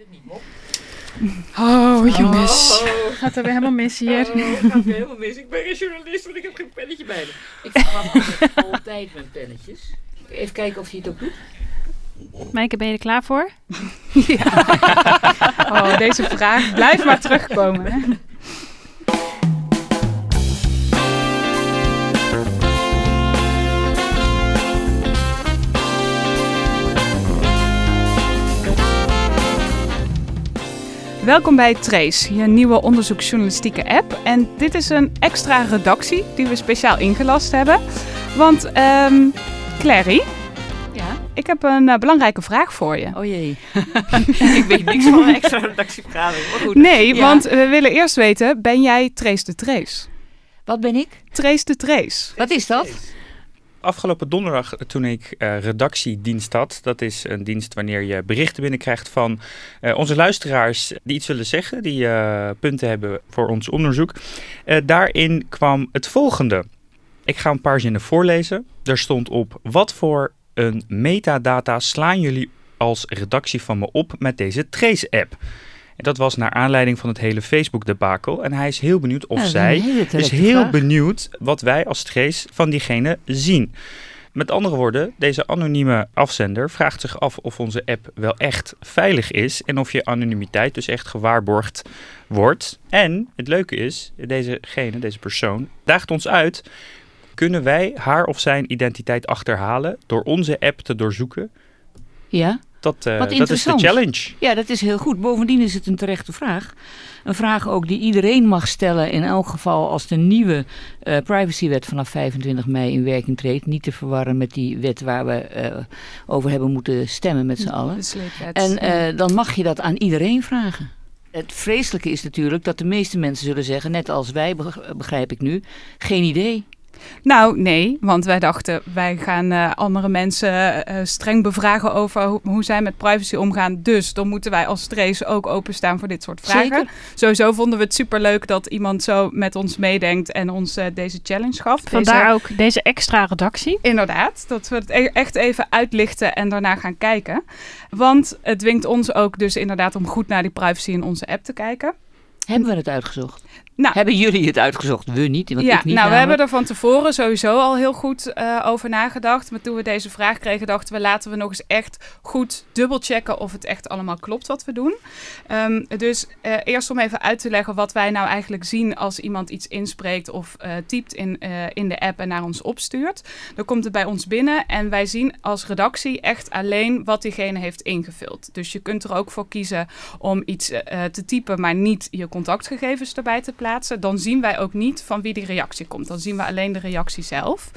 het niet, Mop? Oh, jongens. Oh, Gaat er weer helemaal mis hier. oh, gaat weer helemaal mis. Ik ben geen journalist, want ik heb geen pennetje bij me. Ik vraag me altijd met pennetjes. Even kijken of hij het ook doet. Mijke, ben je er klaar voor? Oh, deze vraag blijft maar terugkomen. Hè? Welkom bij Trace, je nieuwe onderzoeksjournalistieke app. En dit is een extra redactie die we speciaal ingelast hebben. Want, ehm Clary, Ja. ik heb een eh, belangrijke vraag voor je. Oh jee. ik weet niks van een extra redactievergadering, maar goed. Nee, Ja. want we willen eerst weten, ben jij Trace de Trace? Wat ben ik? Trace de Trace. Wat is dat? Afgelopen donderdag, toen ik eh, redactiedienst had, dat is een dienst wanneer je berichten binnenkrijgt van eh, onze luisteraars die iets willen zeggen, die eh, punten hebben voor ons onderzoek. Eh, daarin kwam het volgende. Ik ga een paar zinnen voorlezen. Er stond op: Wat voor een metadata slaan jullie als redactie van me op met deze Trace-app? En dat was naar aanleiding van het hele Facebook-debakel. En hij is heel benieuwd of Ja, is een zij dus terechte heel vraag. benieuwd wat wij als Trace van diegene zien. Met andere woorden, deze anonieme afzender vraagt zich af of onze app wel echt veilig is en of je anonimiteit dus echt gewaarborgd wordt. En het leuke is, dezegene, deze persoon, daagt ons uit. Kunnen wij haar of zijn identiteit achterhalen door onze app te doorzoeken? Ja. Dat, eh, Wat dat is de interessant. challenge. ja, dat is heel goed. Bovendien is het een terechte vraag. Een vraag ook die iedereen mag stellen in elk geval als de nieuwe eh, privacywet vanaf 25 mei in werking treedt. Niet te verwarren met die wet waar we eh, over hebben moeten stemmen met z'n allen. En eh, dan mag je dat aan iedereen vragen. Het vreselijke is natuurlijk dat de meeste mensen zullen zeggen, net als wij beg- begrijp ik nu, geen idee. Nou, nee, want wij dachten, wij gaan eh, andere mensen eh, streng bevragen over ho- hoe zij met privacy omgaan. Dus dan moeten wij als Trace ook openstaan voor dit soort vragen. Zeker. Sowieso vonden we het superleuk dat iemand zo met ons meedenkt en ons deze challenge gaf. Vandaar Deze- ook deze extra redactie. Inderdaad, dat we het e- echt even uitlichten en daarna gaan kijken. Want het dwingt ons ook dus inderdaad om goed naar die privacy in onze app te kijken. Hebben we het uitgezocht? Nou. Hebben jullie het uitgezocht? We niet, want ja, ik niet nou, we hebben er van tevoren sowieso al heel goed eh, over nagedacht. Maar toen we deze vraag kregen, dachten we laten we nog eens echt goed dubbelchecken of het echt allemaal klopt wat we doen. Ehm, dus eh, eerst om even uit te leggen wat wij nou eigenlijk zien als iemand iets inspreekt of eh, typt in, in de app en naar ons opstuurt. Dan komt het bij ons binnen en wij zien als redactie echt alleen wat diegene heeft ingevuld. Dus je kunt er ook voor kiezen om iets te typen, maar niet je contactgegevens erbij te plaatsen. Dan zien wij ook niet van wie die reactie komt. Dan zien we alleen de reactie zelf.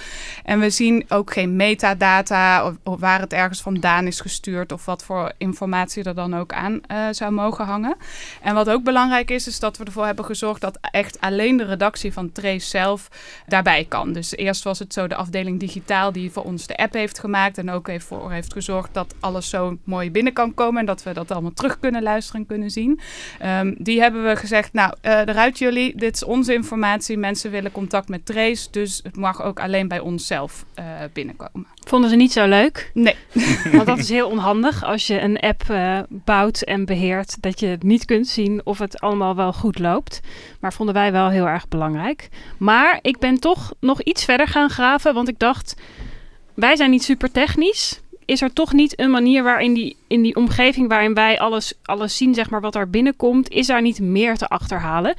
En we zien ook geen metadata of, of waar het ergens vandaan is gestuurd of wat voor informatie er dan ook aan eh, zou mogen hangen. En wat ook belangrijk is, is dat we ervoor hebben gezorgd dat echt alleen de redactie van Trace zelf daarbij kan. Dus eerst was het zo de afdeling digitaal die voor ons de app heeft gemaakt en ook heeft voor heeft gezorgd dat alles zo mooi binnen kan komen en dat we dat allemaal terug kunnen luisteren en kunnen zien. Ehm, die hebben we gezegd, nou, eh, eruit jullie, dit is onze informatie. Mensen willen contact met Trace, dus het mag ook alleen bij ons zelf eh, binnenkomen. Vonden ze niet zo leuk. Nee. Want dat is heel onhandig als je een app eh, bouwt en beheert. Dat je niet kunt zien of het allemaal wel goed loopt. Maar vonden wij wel heel erg belangrijk. Maar ik ben toch nog iets verder gaan graven. Want ik dacht, wij zijn niet super technisch. Is er toch niet een manier waarin die, in die omgeving waarin wij alles, alles zien, zeg maar, wat er binnenkomt, is daar niet meer te achterhalen?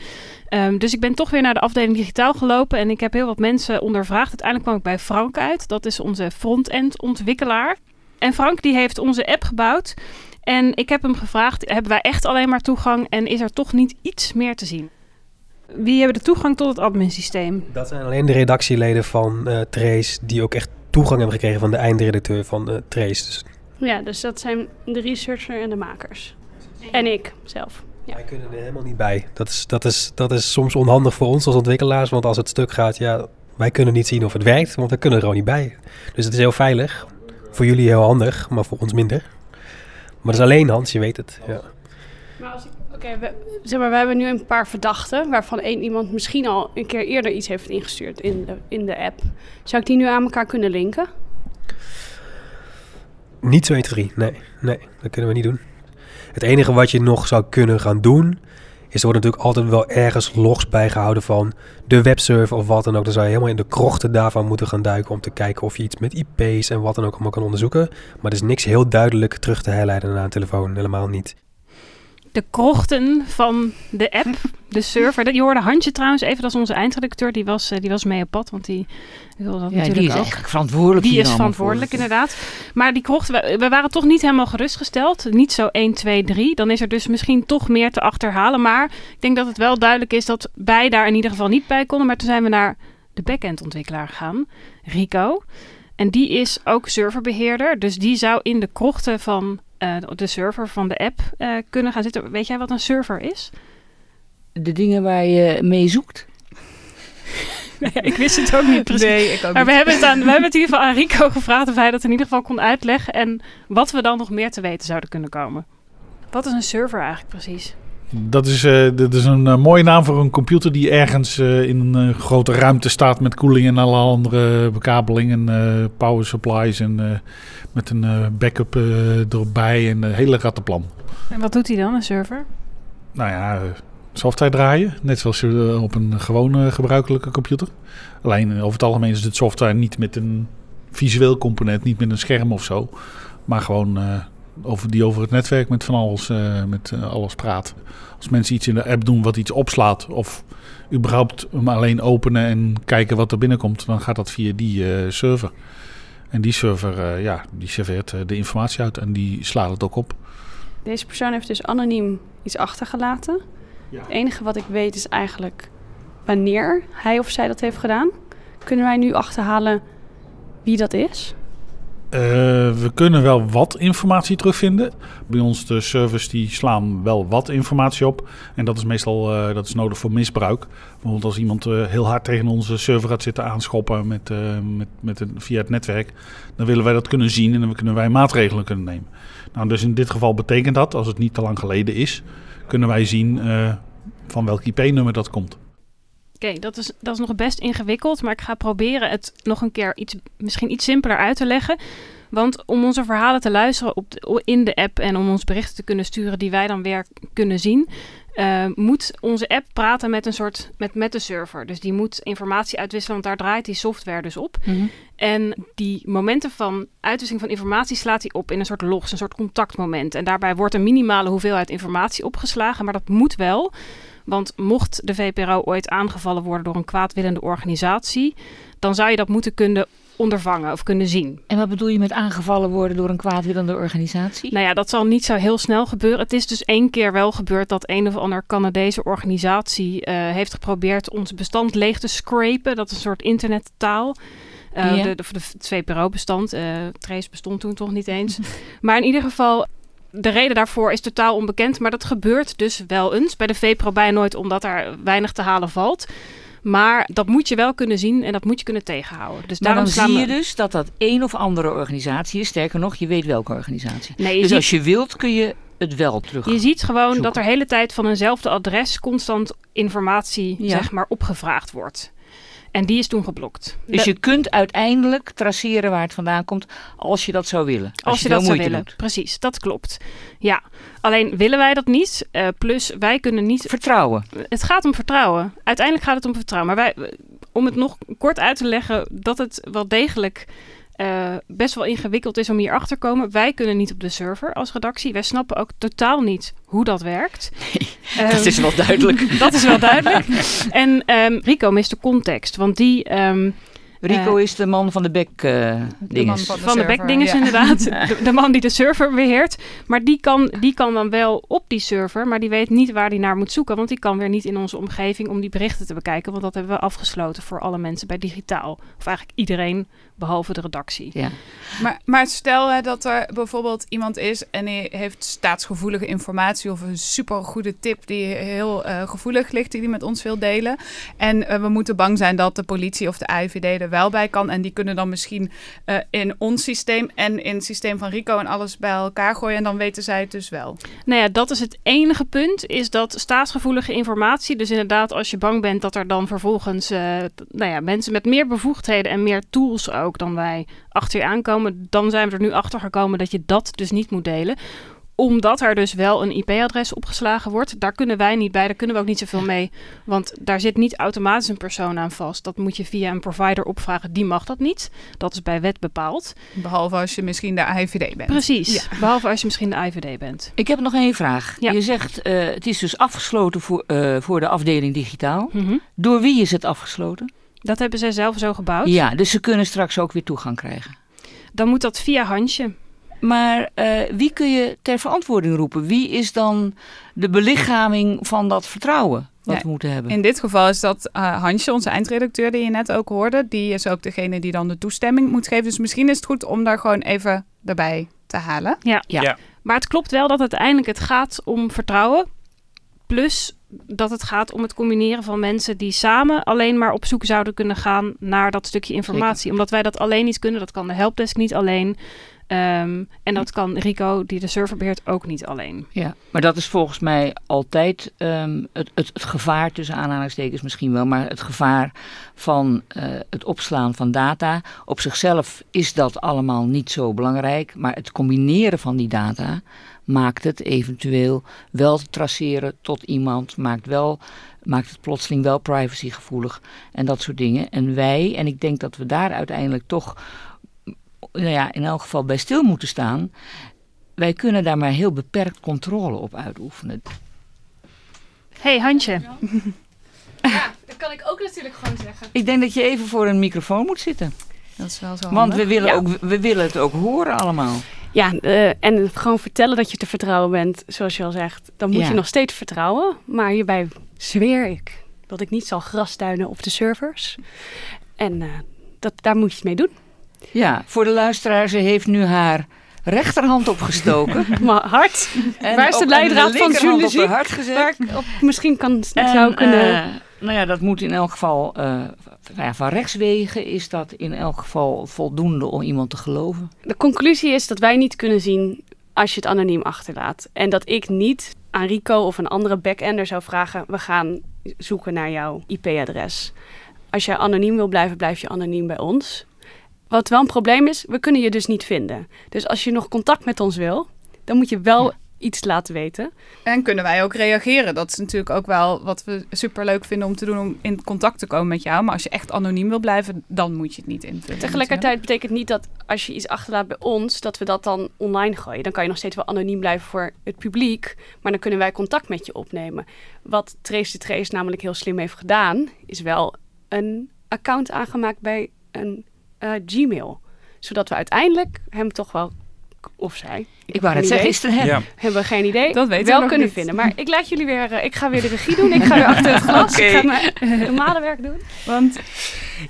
Ehm, dus ik ben toch weer naar de afdeling digitaal gelopen en ik heb heel wat mensen ondervraagd. Uiteindelijk kwam ik bij Frank uit. Dat is onze front-end ontwikkelaar. En Frank die heeft onze app gebouwd. En ik heb hem gevraagd, hebben wij echt alleen maar toegang en is er toch niet iets meer te zien? Wie hebben de toegang tot het adminsysteem? Dat zijn alleen de redactieleden van eh, Trace die ook echt toegang hebben gekregen van de eindredacteur van eh, Trace. Dus Ja, dus dat zijn de researcher en de makers. En ik zelf. Ja. wij kunnen er helemaal niet bij. Dat is, dat, is, dat is soms onhandig voor ons als ontwikkelaars, want als het stuk gaat, ja, wij kunnen niet zien of het werkt, want we kunnen er gewoon niet bij. Dus het is heel veilig. Voor jullie heel handig, maar voor ons minder. Maar dat is alleen Hans, je weet het. Ja. Maar als ik, zeg maar, we hebben nu een paar verdachten, waarvan één iemand misschien al een keer eerder iets heeft ingestuurd in de, in de app. Zou ik die nu aan elkaar kunnen linken? Niet zo 1, 2, 3. Nee, nee, dat kunnen we niet doen. Het enige wat je nog zou kunnen gaan doen, is er wordt natuurlijk altijd wel ergens logs bijgehouden van de webserver of wat dan ook. Dan zou je helemaal in de krochten daarvan moeten gaan duiken om te kijken of je iets met IP's en wat dan ook allemaal kan onderzoeken. Maar er is niks heel duidelijk terug te herleiden naar een telefoon, helemaal niet de krochten van de app, de server. Je hoorde Handje trouwens even, dat is onze eindredacteur. Die was, eh, die was mee op pad, want die wil dat ja, natuurlijk die is ook. eigenlijk verantwoordelijk. Die is verantwoordelijk, inderdaad. Maar die krochten, we, we waren toch niet helemaal gerustgesteld. Niet zo 1, 2, 3. Dan is er dus misschien toch meer te achterhalen. Maar ik denk dat het wel duidelijk is dat wij daar in ieder geval niet bij konden. Maar toen zijn we naar de backend ontwikkelaar gegaan, Rico. En die is ook serverbeheerder. Dus die zou in de krochten van eh, de server van de app eh, kunnen gaan zitten. Weet jij wat een server is? De dingen waar je mee zoekt. ik wist het ook niet precies. Nee, ik ook Maar we hebben, het aan, we hebben het in ieder geval aan Rico gevraagd of hij dat in ieder geval kon uitleggen. En wat we dan nog meer te weten zouden kunnen komen. Wat is een server eigenlijk precies? Dat is, eh, dat is een eh, mooie naam voor een computer die ergens eh, in een grote ruimte staat met koeling en alle andere bekabeling en eh, power supplies en met een backup erbij en een hele rattenplan. En wat doet hij dan, een server? Nou ja, software draaien, net zoals je op een gewone gebruikelijke computer. Alleen over het algemeen is het software niet met een visueel component, niet met een scherm of zo, maar gewoon over, die over het netwerk met van alles, eh, met eh, alles praat. Als mensen iets in de app doen wat iets opslaat of überhaupt hem alleen openen en kijken wat er binnenkomt, dan gaat dat via die eh, server. En die server, ja, die serveert de informatie uit en die slaat het ook op. Deze persoon heeft dus anoniem iets achtergelaten. Ja. Het enige wat ik weet is eigenlijk wanneer hij of zij dat heeft gedaan. Kunnen wij nu achterhalen wie dat is? Eh, we kunnen wel wat informatie terugvinden. Bij ons de servers die slaan wel wat informatie op. En dat is meestal eh, dat is nodig voor misbruik. Bijvoorbeeld als iemand eh, heel hard tegen onze server gaat zitten aanschoppen met, met, met het, via het netwerk. Dan willen wij dat kunnen zien en dan kunnen wij maatregelen kunnen nemen. Nou, dus in dit geval betekent dat, als het niet te lang geleden is, kunnen wij zien van welk IP-nummer dat komt. Oké, dat, is, dat is nog best ingewikkeld, maar ik ga proberen het nog een keer iets, misschien iets simpeler uit te leggen. Want om onze verhalen te luisteren op de- in de app en om ons berichten te kunnen sturen die wij dan weer kunnen zien, eh, moet onze app praten met een soort met, met de server. Dus die moet informatie uitwisselen, want daar draait die software dus op. En die momenten van uitwisseling van informatie slaat hij op in een soort logs, een soort contactmoment. En daarbij wordt een minimale hoeveelheid informatie opgeslagen, maar dat moet wel. Want mocht de VPRO ooit aangevallen worden door een kwaadwillende organisatie, dan zou je dat moeten kunnen ondervangen of kunnen zien. En wat bedoel je met aangevallen worden door een kwaadwillende organisatie? Nou ja, dat zal niet zo heel snel gebeuren. Het is dus één keer wel gebeurd dat een of ander Canadese organisatie eh, heeft geprobeerd ons bestand leeg te scrapen. Dat is een soort internettaal. Eh, Ja. de, de, de, het VPRO-bestand. eh Trace bestond toen toch niet eens. maar in ieder geval, de reden daarvoor is totaal onbekend. Maar dat gebeurt dus wel eens. Bij de VPRO bijna nooit, omdat er weinig te halen valt. Maar dat moet je wel kunnen zien en dat moet je kunnen tegenhouden. Dus Maar daarom dan zie we- je dus dat dat één of andere organisatie is. Sterker nog, je weet welke organisatie. Nee, dus ziet- als je wilt, kun je het wel terug. Je ziet gewoon zoeken. dat er hele tijd van eenzelfde adres constant informatie Ja. zeg maar, opgevraagd wordt. En die is toen geblokt. Dus je kunt uiteindelijk traceren waar het vandaan komt als je dat zou willen. Als, als je dat zou willen. doet. Precies, dat klopt. Ja, alleen willen wij dat niet. Eh, plus, wij kunnen niet. Vertrouwen. Het gaat om vertrouwen. Uiteindelijk gaat het om vertrouwen. Maar wij, om het nog kort uit te leggen dat het wel degelijk eh, best wel ingewikkeld is om hier achter te komen. Wij kunnen niet op de server als redactie. Wij snappen ook totaal niet hoe dat werkt. dat Ehm, is wel duidelijk. Dat is wel duidelijk. en ehm, Rico mist de context. Want die ehm, Rico Eh, is de man van de bek eh dinges. van de van de backdinges ja. inderdaad. De, de man die de server beheert. Maar die kan, die kan dan wel op die server. Maar die weet niet waar die naar moet zoeken. Want die kan weer niet in onze omgeving om die berichten te bekijken. Want dat hebben we afgesloten voor alle mensen bij digitaal. Of eigenlijk iedereen behalve de redactie. Ja. Maar, maar stel hè, dat er bijvoorbeeld iemand is en die heeft staatsgevoelige informatie of een supergoede tip die heel eh, gevoelig ligt, die hij met ons wil delen. En we moeten bang zijn dat de politie of de AIVD er wel bij kan. En die kunnen dan misschien eh, in ons systeem en in het systeem van Rico en alles bij elkaar gooien. En dan weten zij het dus wel. Nou ja, dat is het enige punt. Is dat staatsgevoelige informatie. Dus inderdaad, als je bang bent dat er dan vervolgens eh, nou ja, mensen met meer bevoegdheden en meer tools ook dan wij achter je aankomen. Dan zijn we er nu achter gekomen dat je dat dus niet moet delen. Omdat er dus wel een IP-adres opgeslagen wordt. Daar kunnen wij niet bij, daar kunnen we ook niet zoveel mee. Want daar zit niet automatisch een persoon aan vast. Dat moet je via een provider opvragen, die mag dat niet. Dat is bij wet bepaald. Behalve als je misschien de IVD bent. Precies, behalve als je misschien de IVD bent. Ik heb nog één vraag. Ja. Je zegt eh, het is dus afgesloten voor, eh, voor de afdeling digitaal. Mhm. Door wie is het afgesloten? Dat hebben zij zelf zo gebouwd. Ja, dus ze kunnen straks ook weer toegang krijgen. Dan moet dat via handje. Maar eh, wie kun je ter verantwoording roepen? Wie is dan de belichaming van dat vertrouwen wat Ja, we moeten hebben? In dit geval is dat eh, Hansje, onze eindredacteur die je net ook hoorde. Die is ook degene die dan de toestemming moet geven. Dus misschien is het goed om daar gewoon even erbij te halen. Ja. Ja. Ja. Maar het klopt wel dat uiteindelijk het gaat om vertrouwen. Plus dat het gaat om het combineren van mensen die samen alleen maar op zoek zouden kunnen gaan naar dat stukje informatie. Omdat wij dat alleen niet kunnen, dat kan de helpdesk niet alleen. Ehm, en dat kan Rico, die de server beheert, ook niet alleen. Ja, maar dat is volgens mij altijd ehm, het, het, het gevaar, tussen aanhalingstekens misschien wel, maar het gevaar van eh, het opslaan van data. Op zichzelf is dat allemaal niet zo belangrijk, maar het combineren van die data maakt het eventueel wel te traceren tot iemand, maakt, wel, maakt het plotseling wel privacygevoelig en dat soort dingen. En wij, en ik denk dat we daar uiteindelijk toch, nou ja, in elk geval bij stil moeten staan, wij kunnen daar maar heel beperkt controle op uitoefenen. hey, Handje. Ja, dat kan ik ook natuurlijk gewoon zeggen. Ik denk dat je even voor een microfoon moet zitten. Dat is wel zo Want we willen, Ja. ook, we willen het ook horen allemaal. Ja, eh, en gewoon vertellen dat je te vertrouwen bent, zoals je al zegt. Dan moet Ja. je nog steeds vertrouwen. Maar hierbij zweer ik dat ik niet zal grasduinen op de servers. En eh, dat, daar moet je het mee doen. Ja, voor de luisteraar, ze heeft nu haar rechterhand opgestoken. Maar hard, en Waar is de op- leidraad van op journalistiek? haar hart gezet. waar ik op misschien kan, En, zou kunnen... eh, nou ja, dat moet in elk geval, ja, van rechtswegen is dat in elk geval voldoende om iemand te geloven. De conclusie is dat wij niet kunnen zien als je het anoniem achterlaat. En dat ik niet aan Rico of een andere backender zou vragen: we gaan zoeken naar jouw IP-adres. Als jij anoniem wil blijven, blijf je anoniem bij ons. Wat wel een probleem is, we kunnen je dus niet vinden. Dus als je nog contact met ons wil, dan moet je wel Ja. Iets laten weten. En kunnen wij ook reageren? Dat is natuurlijk ook wel wat we super leuk vinden om te doen om in contact te komen met jou. Maar als je echt anoniem wil blijven, dan moet je het niet invullen. Tegelijkertijd betekent niet dat als je iets achterlaat bij ons, dat we dat dan online gooien. Dan kan je nog steeds wel anoniem blijven voor het publiek, maar dan kunnen wij contact met je opnemen. Wat Trace the Trace namelijk heel slim heeft gedaan, is wel een account aangemaakt bij een eh, Gmail. Zodat we uiteindelijk hem toch wel, of zij, Ik wou net zeggen, is het een hem? Ja. hebben we geen idee, Dat weten we wel kunnen niet. vinden. Maar ik laat jullie weer, eh, ik ga weer de regie doen, ik ga weer achter het glas, ik ga mijn normale werk doen. Want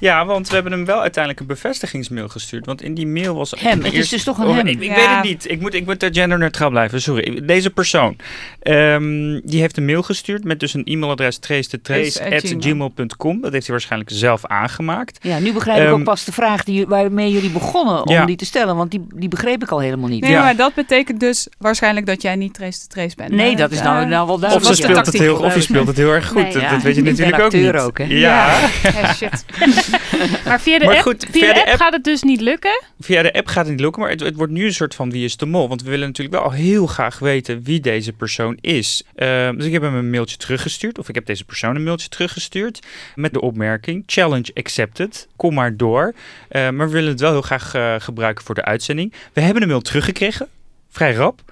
Ja, want we hebben hem wel uiteindelijk een bevestigingsmail gestuurd. Want in die mail was... Hem, het is dus toch een Oh, hem? Ik, ik Ja. weet het niet. Ik moet, ik moet er genderneutraal blijven, sorry. Deze persoon, ehm, die heeft een mail gestuurd met dus een e-mailadres Dus, at trace-gmail.com. Dat heeft hij waarschijnlijk zelf aangemaakt. Ja, nu begrijp ik Ehm, ook pas de vraag die, waarmee jullie begonnen om Ja. die te stellen. Want die, die begreep ik al helemaal niet. nee, Ja. maar dat betekent dus waarschijnlijk dat jij niet trace to trace bent. Nee, Maar, dat is nou, eh, nou wel Of duidelijk. ze, was de speelt het heel, of je speelt het heel erg goed. Nee. dat, Ja, dat weet je natuurlijk ook acteur niet. ook, hè? Ja. eh, shit. Maar via de, Maar app, goed, via de app, gaat het dus niet lukken. Via de app gaat het niet lukken, maar het, het wordt nu een soort van wie is de mol. Want we willen natuurlijk wel heel graag weten wie deze persoon is. Ehm, dus ik heb hem een mailtje teruggestuurd, of ik heb deze persoon een mailtje teruggestuurd. Met de opmerking, challenge accepted, kom maar door. Eh, maar we willen het wel heel graag eh, gebruiken voor de uitzending. We hebben een mail teruggekregen, vrij rap.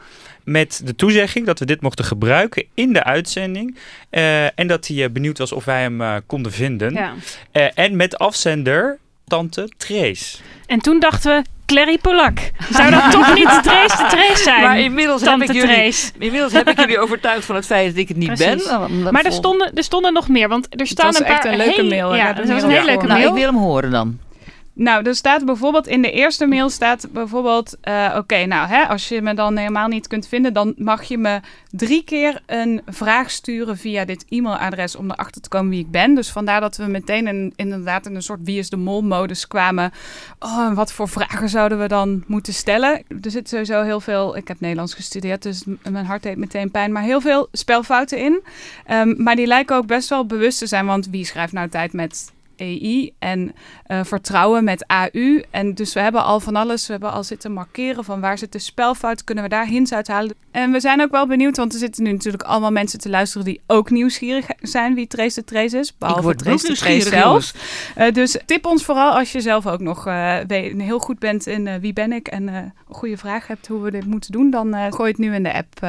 Met de toezegging dat we dit mochten gebruiken in de uitzending. Eh, en dat hij eh, benieuwd was of wij hem eh, konden vinden. Ja. Eh, en met afzender Tante Trace. En toen dachten we, Clary Polak. Zou dat toch niet de Trace de Trace zijn? Maar inmiddels heb, Tante ik jullie, Trace. inmiddels heb ik jullie overtuigd van het feit dat ik het niet Precies. ben. Omdat Maar er stonden, er stonden nog meer, want er staan een paar echt een leuke hele- mail. Ik Ja, heb dat was een hele leuke Nou, mail. ik wil hem horen dan. Nou, er staat bijvoorbeeld in de eerste mail staat bijvoorbeeld, eh, oké, nou, hè, als je me dan helemaal niet kunt vinden, dan mag je me drie keer een vraag sturen via dit e-mailadres om erachter te komen wie ik ben. Dus vandaar dat we meteen in, inderdaad in een soort wie is de mol modus kwamen. Oh, wat voor vragen zouden we dan moeten stellen? Er zit sowieso heel veel, ik heb Nederlands gestudeerd, dus mijn hart deed meteen pijn, maar heel veel spelfouten in. Ehm, maar die lijken ook best wel bewust te zijn, want wie schrijft nou tijd met EI en eh, vertrouwen met AU. En dus we hebben al van alles, we hebben al zitten markeren van waar zit de spelfout, kunnen we daar hints uithalen. En we zijn ook wel benieuwd, want er zitten nu natuurlijk allemaal mensen te luisteren die ook nieuwsgierig zijn wie Trace de Trace is. Behalve word Trace de Trace nieuwsgierig, zelf. Uh, dus tip ons vooral als je zelf ook nog uh, heel goed bent in uh, wie ben ik en een goede vraag hebt hoe we dit moeten doen, dan gooi het nu in de app.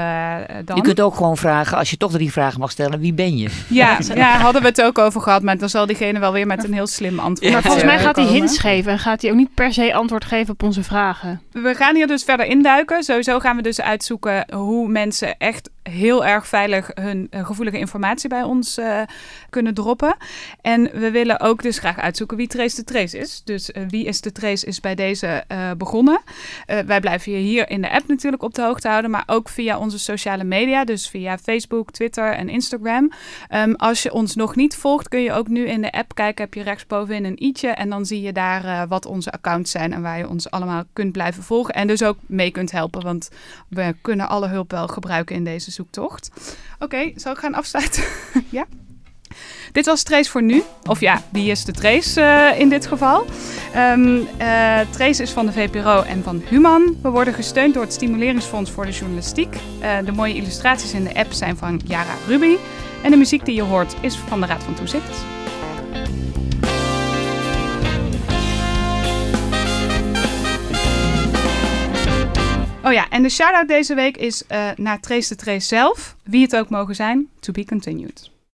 dan. Je kunt ook gewoon vragen, als je toch drie vragen mag stellen, wie ben je? Ja, ja, hadden we het ook over gehad, maar dan zal diegene wel weer met een heel slim antwoord Maar volgens mij gaat hij hints geven en gaat hij ook niet per se antwoord geven op onze vragen. We gaan hier dus verder induiken. Sowieso gaan we dus uitzoeken hoe mensen echt heel erg veilig hun uh, gevoelige informatie bij ons uh, kunnen droppen. En we willen ook dus graag uitzoeken wie Trace de Trace is. Dus uh, wie is de Trace is bij deze begonnen. wij blijven je hier in de app natuurlijk op de hoogte houden, maar ook via onze sociale media, dus via Facebook, Twitter en Instagram. Um, als je ons nog niet volgt, kun je ook nu in de app kijken. Heb je rechtsbovenin een i'tje en dan zie je daar wat onze accounts zijn en waar je ons allemaal kunt blijven volgen. En dus ook mee kunt helpen, want we kunnen alle hulp wel gebruiken in deze zoektocht. Oké, okay, zal ik gaan afsluiten? ja? Dit was Trace voor nu. Of ja, wie is de Trace uh, in dit geval? Um, Trace is van de VPRO en van Human. We worden gesteund door het Stimuleringsfonds voor de Journalistiek. Uh, de mooie illustraties in de app zijn van Yara Ruby. En de muziek die je hoort is van de Raad van Toezicht. Oh ja, en de shout-out deze week is uh, naar Trace de Trace zelf. Wie het ook mogen zijn, to be continued.